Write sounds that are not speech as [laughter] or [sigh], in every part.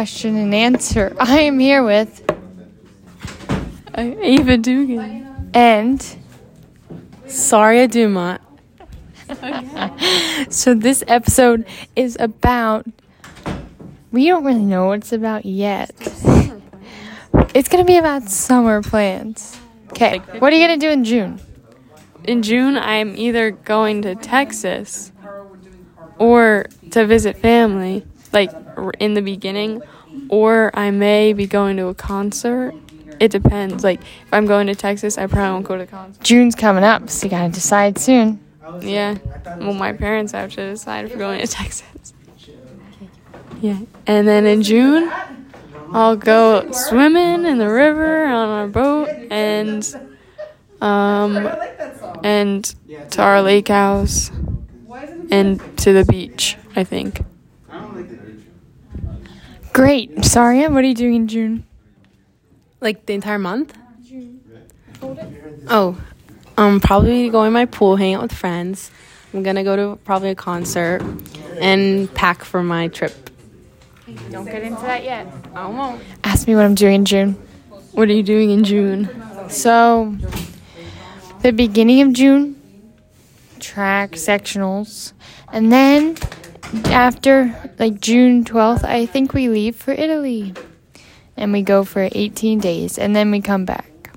Question and Answer. I am here with Ava Duggan. and Sarya Dumat. [laughs] so this episode is about we don't really know what it's about yet. It's to be about summer plans. Okay. What are you to do in June? In June, I'm either going to Texas or to visit family, like in the beginning, or I may be going to a concert. It depends. Like, if I'm going to Texas, I probably won't go to the concert. June's coming up, so you got to decide soon. Yeah. Well, my parents have to decide if we're going to Texas. Yeah. And then in June, I'll go swimming in the river on our boat and um and to our lake house and to the beach, I think. Great. Sarya, what are you doing in June? Like the entire month? June. Oh, um, probably going to my pool, hang out with friends. I'm gonna go to probably a concert and pack for my trip. Don't get into that yet. I won't. Ask me what I'm doing in June. What are you doing in June? So, the beginning of June, track sectionals. And then after like June 12th, I think we leave for Italy. And we go for 18 days and then we come back.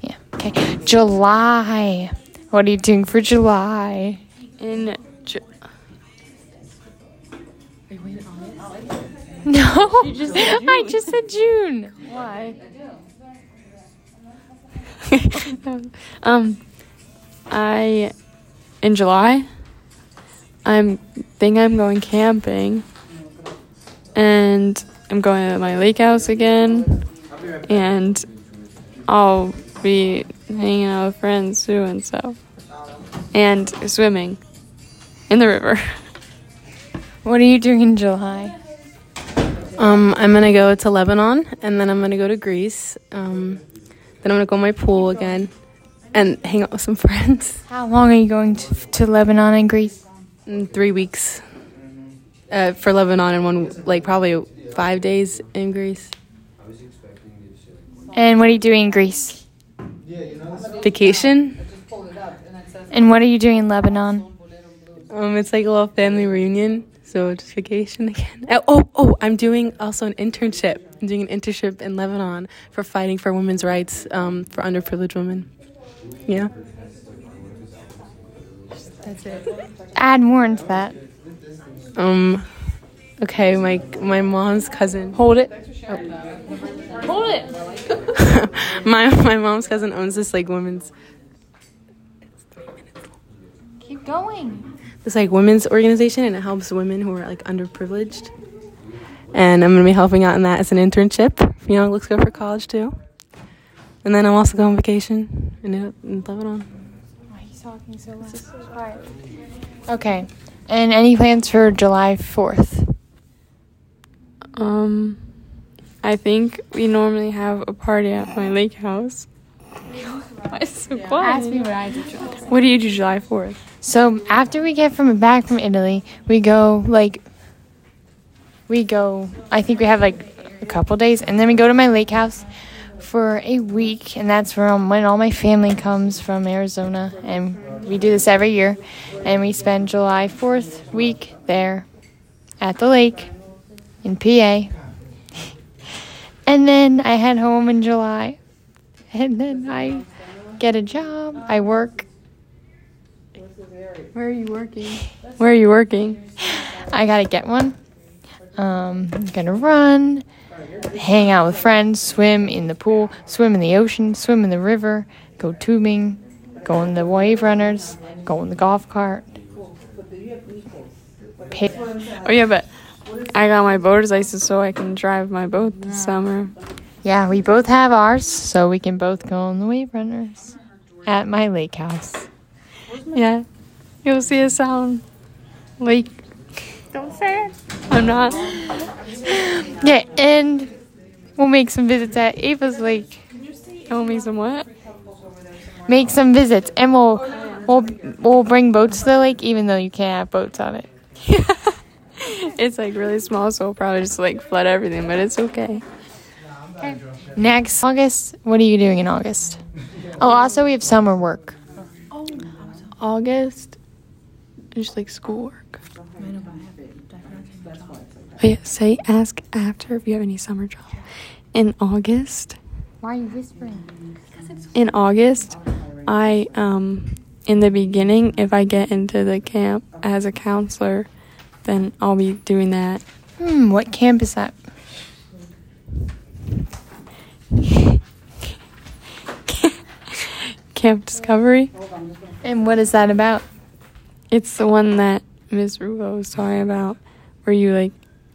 Yeah. Okay. July. What are you doing for July? In Ju- [laughs] No. [laughs] I just said June. Why? [laughs] um, I in July. I'm think I'm going camping, and I'm going to my lake house again, and I'll be hanging out with friends too and stuff, and swimming in the river. [laughs] What are you doing in July? Um, I'm gonna go to Lebanon and then I'm gonna go to Greece. Um, then I'm gonna go to my pool again and hang out with some [laughs] friends How long are you going to, to Lebanon and Greece? In three weeks. Uh, for Lebanon and one like probably five days in Greece. And what are you doing in Greece? Vacation. And what are you doing in Lebanon? Um, it's like a little family reunion, so just vacation [laughs] again. Oh, oh, oh, I'm doing also an internship. I'm doing an internship in Lebanon for fighting for women's rights um, for underprivileged women. Yeah. That's it. Add more into that. Um. Okay, my my mom's cousin. Hold it. Hold it. [laughs] my my mom's cousin owns this like women's Keep going. this like women's organization, and it helps women who are like underprivileged. And I'm gonna be helping out in that as an internship. You know, it looks good for college too. And then I'm also going on vacation in, in Lebanon. Why are you talking so loud? Quiet. Okay. And any plans for July 4th? Um, I think we normally have a party at my lake house. [laughs] Why is it so quiet? what I do July What do you do July 4th? So after we get from back from Italy, we go like we go I think we have like a couple days and then we go to my lake house for a week and that's um, when all my family comes from Arizona and we do this every year and we spend July 4th week there at the lake in PA. And then I head home in July. And then I get a job. I work Where are you working? Where are you working? I gotta get one. Um, I'm gonna run, hang out with friends, swim in the pool, swim in the ocean, swim in the river, go tubing, go on the wave runners, go on the golf cart. Pay- Oh yeah, but I got my boater's license so I can drive my boat this summer. yeah, we both have ours, so we can both go on the wave runners at my lake house. Yeah, you'll see a sound lake. Don't say it. I'm not. [laughs] Yeah, and we'll make some visits at Ava's lake. We'll make some what? Make some visits, and we'll we'll we'll bring boats to the lake, even though you can't have boats on it. [laughs] it's like really small, so we'll probably just like flood everything, but it's okay. Okay. Next, August. What are you doing in August? Oh, also we have summer work. Oh, August, just like schoolwork. Yeah, say ask after if you have any summer job. In August, Why are you whispering? in August, I um in the beginning, if I get into the camp as a counselor, then I'll be doing that. Hmm. What camp is that? [laughs] Camp Discovery. And what is that about? It's the one that Ms. Rubo was talking about, where you like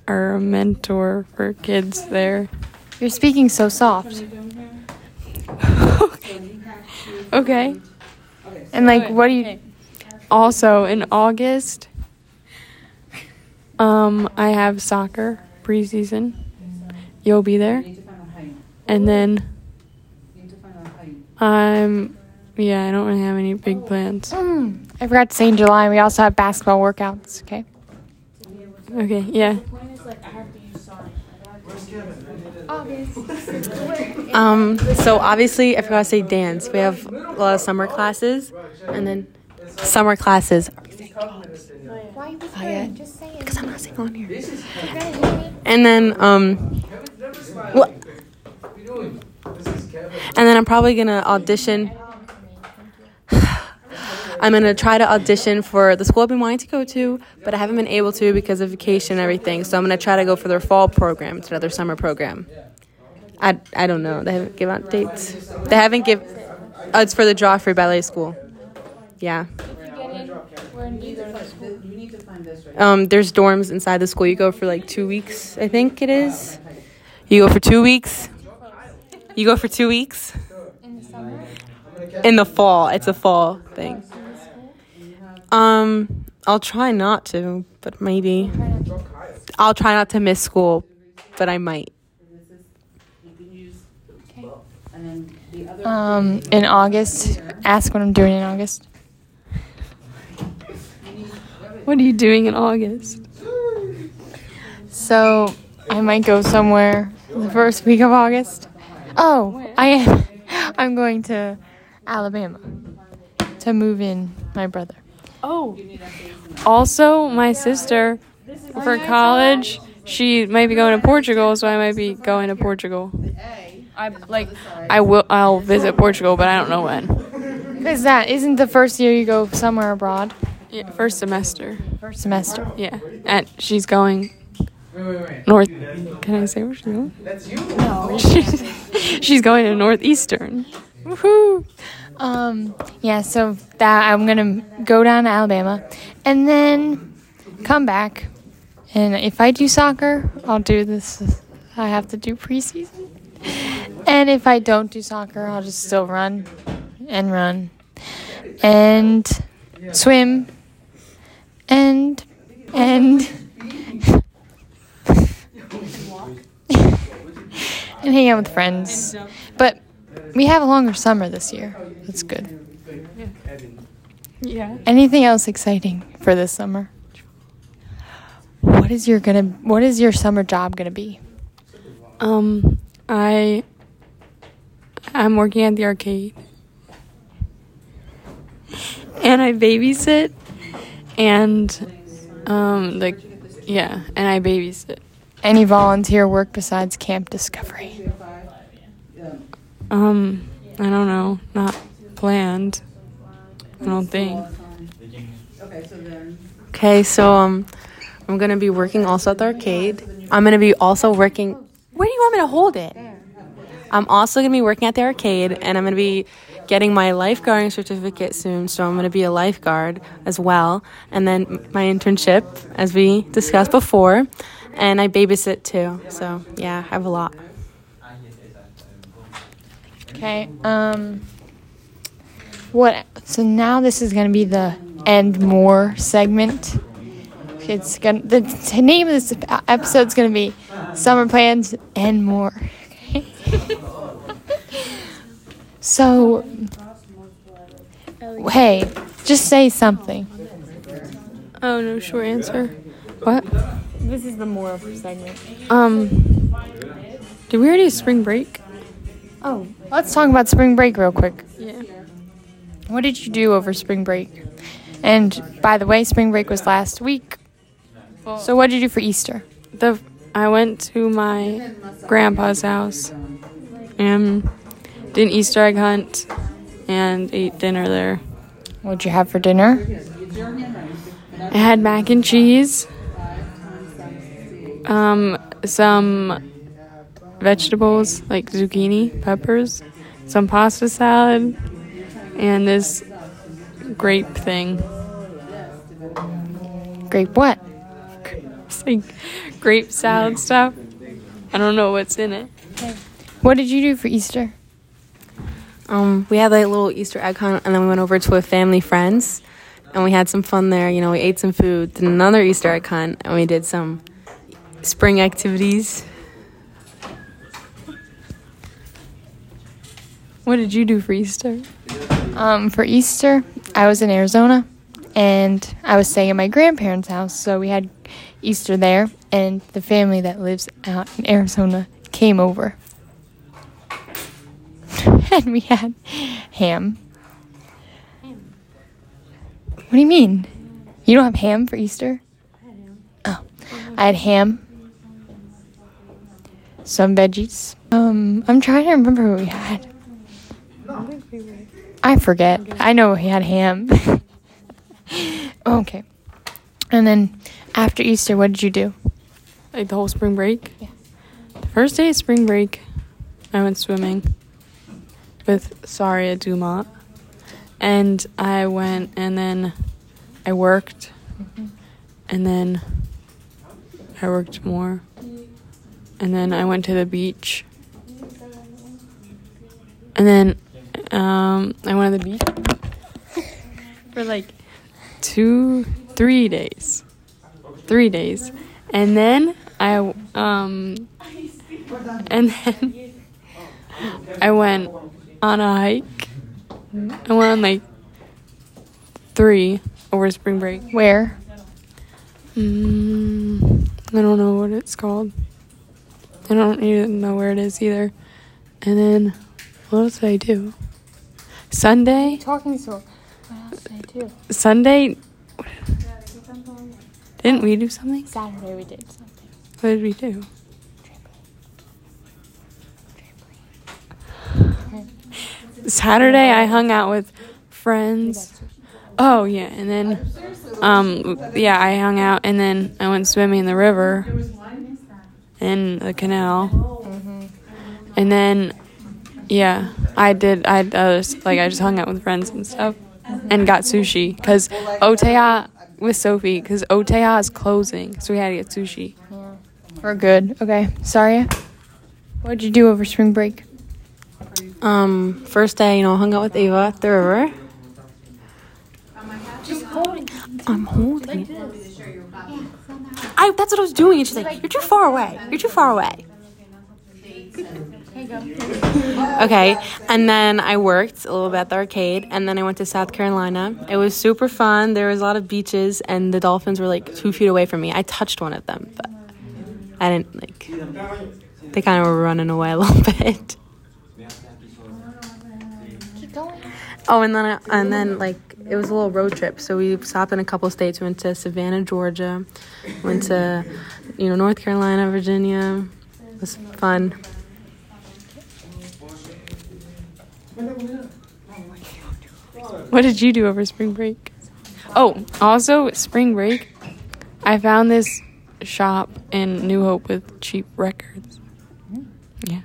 are a mentor for kids there. You're speaking so soft. [laughs] okay. And like, what do you? Also in August, um, I have soccer preseason. You'll be there, and then I'm. Yeah, I don't really have any big plans. Hmm. I forgot to say in July we also have basketball workouts. Okay. Okay, yeah. Um, so obviously, I forgot to say dance. We have a lot of summer classes, and then summer classes. Why are you whispering? Just say it. Because I'm not saying on here. And then, um, well, and then I'm probably gonna audition. I'm gonna try to audition for the school I've been wanting to go to, but I haven't been able to because of vacation and everything. So I'm gonna try to go for their fall program, it's another summer program. I, I don't know. They haven't given out dates. They haven't give. Oh, it's for the Joffrey Ballet School. Yeah. Um, there's dorms inside the school. You go for like two weeks, I think it is. You go for two weeks. You go for two weeks. In the summer? In the fall, it's a fall thing. Um, I'll try not to, but maybe. I'll try not to miss school, but I might. Um, in August. Ask what I'm doing in August. What are you doing in August? So I might go somewhere the first week of August. Oh, I am. [laughs] I'm going to Alabama to move in my brother. Oh. Also, my sister for college, she might be going to Portugal, so I might be going to Portugal. I like I will I'll visit Portugal, but I don't know when. Is that isn't the first year you go somewhere abroad? Yeah, first semester. First semester. Yeah. And she's going north Can I say where she's going? That's you. No. she's, [laughs] she's going to Northeastern. Woohoo. Um, yeah, so that I'm gonna go down to Alabama, and then come back. And if I do soccer, I'll do this. I have to do preseason. And if I don't do soccer, I'll just still run and run and swim and and [laughs] and hang out with friends. But we have a longer summer this year. That's good. Yeah. Anything else exciting for this summer? What is your gonna what is your summer job gonna be? Um I I'm working at the arcade. And I babysit and um like yeah, and I babysit. Any volunteer work besides Camp Discovery? Um I don't know, not planned. I don't think. Okay, so um, I'm gonna be working also at the arcade. I'm gonna be also working. Where do you want me to hold it? I'm also gonna be working at the arcade, and I'm gonna be getting my lifeguarding certificate soon. So I'm gonna be a lifeguard as well, and then my internship, as we discussed before, and I babysit too. So yeah, I have a lot. Okay. Um. What? So now this is gonna be the and more segment. It's gonna the t- name of this episode is gonna be summer plans and more. Okay. [laughs] so, hey, just say something. Oh no, short answer. What? This is the more segment. Um, did we already spring break? Oh, let's talk about spring break real quick. Yeah. What did you do over spring break? And by the way, spring break was last week. So what did you do for Easter? The I went to my grandpa's house and did an Easter egg hunt and ate dinner there. What'd you have for dinner? I had mac and cheese, um, some vegetables like zucchini, peppers, some pasta salad, and this grape thing. Grape what? It's like grape salad stuff. I don't know what's in it. What did you do for Easter? Um, we had like a little Easter egg hunt, and then we went over to a family friends, and we had some fun there. You know, we ate some food, did another Easter egg hunt, and we did some spring activities. What did you do for Easter? Um, for Easter, I was in Arizona, and I was staying at my grandparents' house. So we had Easter there, and the family that lives out in Arizona came over, [laughs] and we had ham. What do you mean? You don't have ham for Easter? I had ham. Oh, I had ham. Some veggies. Um, I'm trying to remember what we had. I forget. I know he had ham. [laughs] Oh, okay. And then after Easter, what did you do? Like the whole spring break? Yeah. The first day of spring break, I went swimming with Sarya Dumat. And I went and then I worked. Mm-hmm. And then I worked more. And then I went to the beach. And then um, I went to the beach for like two, three days. Three days. And then I, um, and then [laughs] I went on a hike. I went on like three over spring break. Where? Mm, I don't know what it's called. I don't even know where it is either. And then, what else did I do? Sunday? Talking so. What else did I do? Sunday? Didn't we do something? Saturday we did something. What did we do? Saturday I hung out with friends. Oh yeah, and then um yeah, I hung out and then I went swimming in the river in the canal. And then yeah, I did I uh, just, like I just hung out with friends and stuff and got sushi cuz Oteya with Sophie cuz Oteya is closing. So we had to get sushi. We're good. Okay. Sorry. What did you do over spring break? Um, first day, you know, hung out with Ava at the river. I'm holding it. I, that's what I was doing. And she's like, You're too far away. You're too far away. [laughs] Okay, and then I worked a little bit at the arcade, and then I went to South Carolina. It was super fun. There was a lot of beaches, and the dolphins were like two feet away from me. I touched one of them, but I didn't like. They kind of were running away [laughs] a little bit. Oh, and then I, and then like it was a little road trip. So we stopped in a couple states. We went to Savannah, Georgia. Went to you know North Carolina, Virginia. It was fun. What did you do over spring break? Oh, also spring break, I found this shop in New Hope with cheap records. Yeah.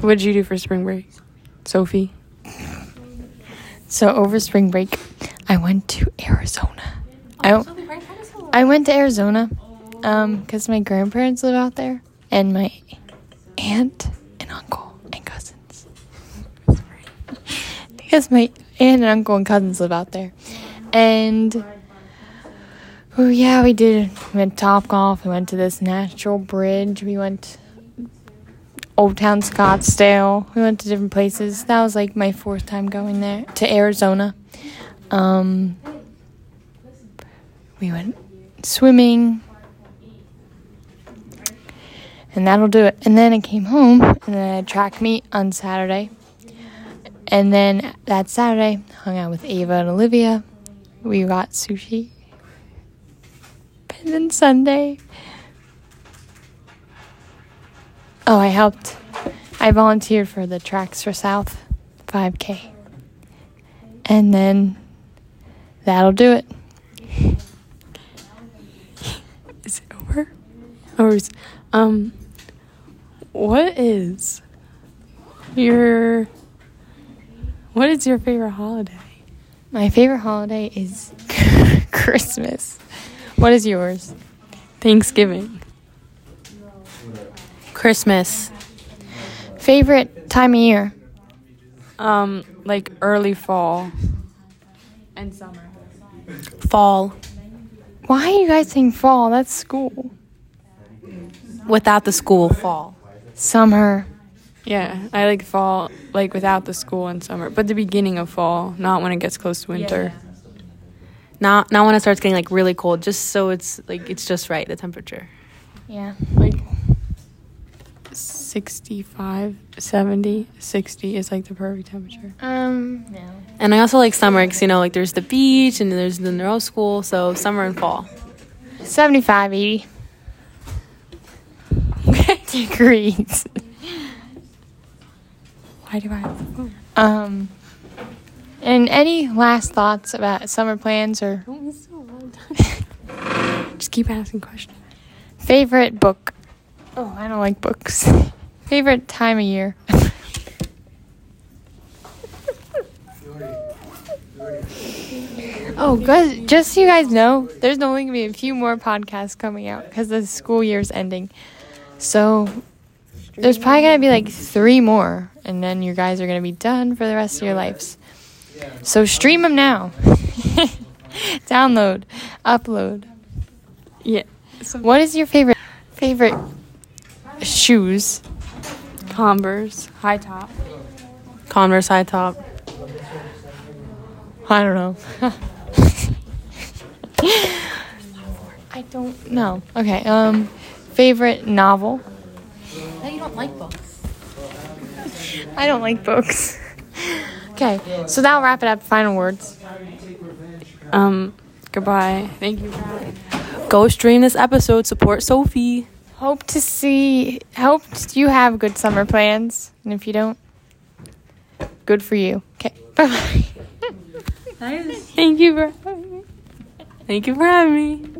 What did you do for spring break, Sophie? So over spring break, I went to Arizona. I, I went to Arizona um, because my grandparents live out there, and my aunt and uncle and cousins. Because my aunt and uncle and cousins live out there, and oh yeah, we did. We went Top Golf. We went to this natural bridge. We went Old Town Scottsdale. We went to different places. That was like my fourth time going there to Arizona. Um, we went swimming. And that'll do it. And then I came home and then I had track meet on Saturday. And then that Saturday, hung out with Ava and Olivia. We got sushi. And then Sunday, oh, I helped. I volunteered for the Tracks for South 5K. And then that'll do it. [laughs] Is it over? Or is um what is your what is your favorite holiday? My favorite holiday is [laughs] Christmas. What is yours? Thanksgiving. Christmas. Favorite time of year? Um like early fall and summer. Fall. Why are you guys saying fall? That's school. Without the school, fall. Summer. Yeah, I like fall like without the school in summer, but the beginning of fall, not when it gets close to winter. Not not when it starts getting like really cold, just so it's like it's just right, the temperature. Yeah. Like 65, 70, 60 is like the perfect temperature. Um, no. And I also like summer because you know like there's the beach and there's the neuro school, so summer and fall. 75, 80 [laughs] degrees. Why do I have the phone? Um, and any last thoughts about summer plans or [laughs] Just keep asking questions. favorite book? Oh, I don't like books. [laughs] favorite time of year? [laughs] oh, guys, just so you guys know, there's only going to be a few more podcasts coming out because the school year's ending. So there's probably going to be like three more, and then you guys are going to be done for the rest of your lives. So stream them now. [laughs] Download, upload. Yeah. What is your favorite favorite shoes? Converse, high top. Converse high top. I don't know. [laughs] I don't know. Okay. Um, favorite novel. Now you don't like books. I don't like books. okay, so that'll wrap it up. Final words. Um, goodbye. Thank you for having me. Go stream this episode. Support Sophie. Hope to see. Hope you have good summer plans, and if you don't, good for you. Okay. [laughs] Bye bye. Thank you for having me. Thank you for having me.